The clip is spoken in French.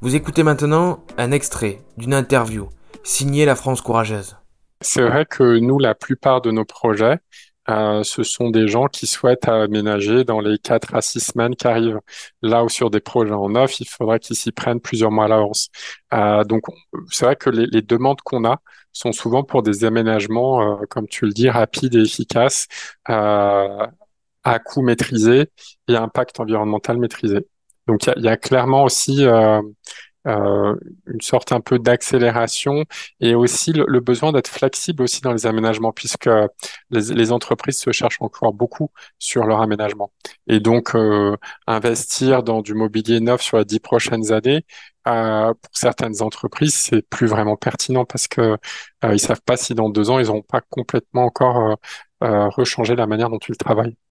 Vous écoutez maintenant un extrait d'une interview signée La France Courageuse. C'est vrai que nous, la plupart de nos projets, euh, ce sont des gens qui souhaitent aménager dans les quatre à six semaines qui arrivent. Là où sur des projets en neuf, il faudra qu'ils s'y prennent plusieurs mois à l'avance. Euh, donc, c'est vrai que les, demandes qu'on a sont souvent pour des aménagements, euh, comme tu le dis, rapides et efficaces, à coût maîtrisé et impact environnemental maîtrisé. Donc, il y, a, clairement aussi euh, euh, une sorte un peu d'accélération et aussi le, besoin d'être flexible aussi dans les aménagements puisque les, entreprises se cherchent encore beaucoup sur leur aménagement. Et donc, euh, investir dans du mobilier neuf sur les dix prochaines années, pour certaines entreprises, c'est plus vraiment pertinent parce que ils savent pas si dans deux ans, ils n'auront pas complètement encore rechangé la manière dont ils travaillent.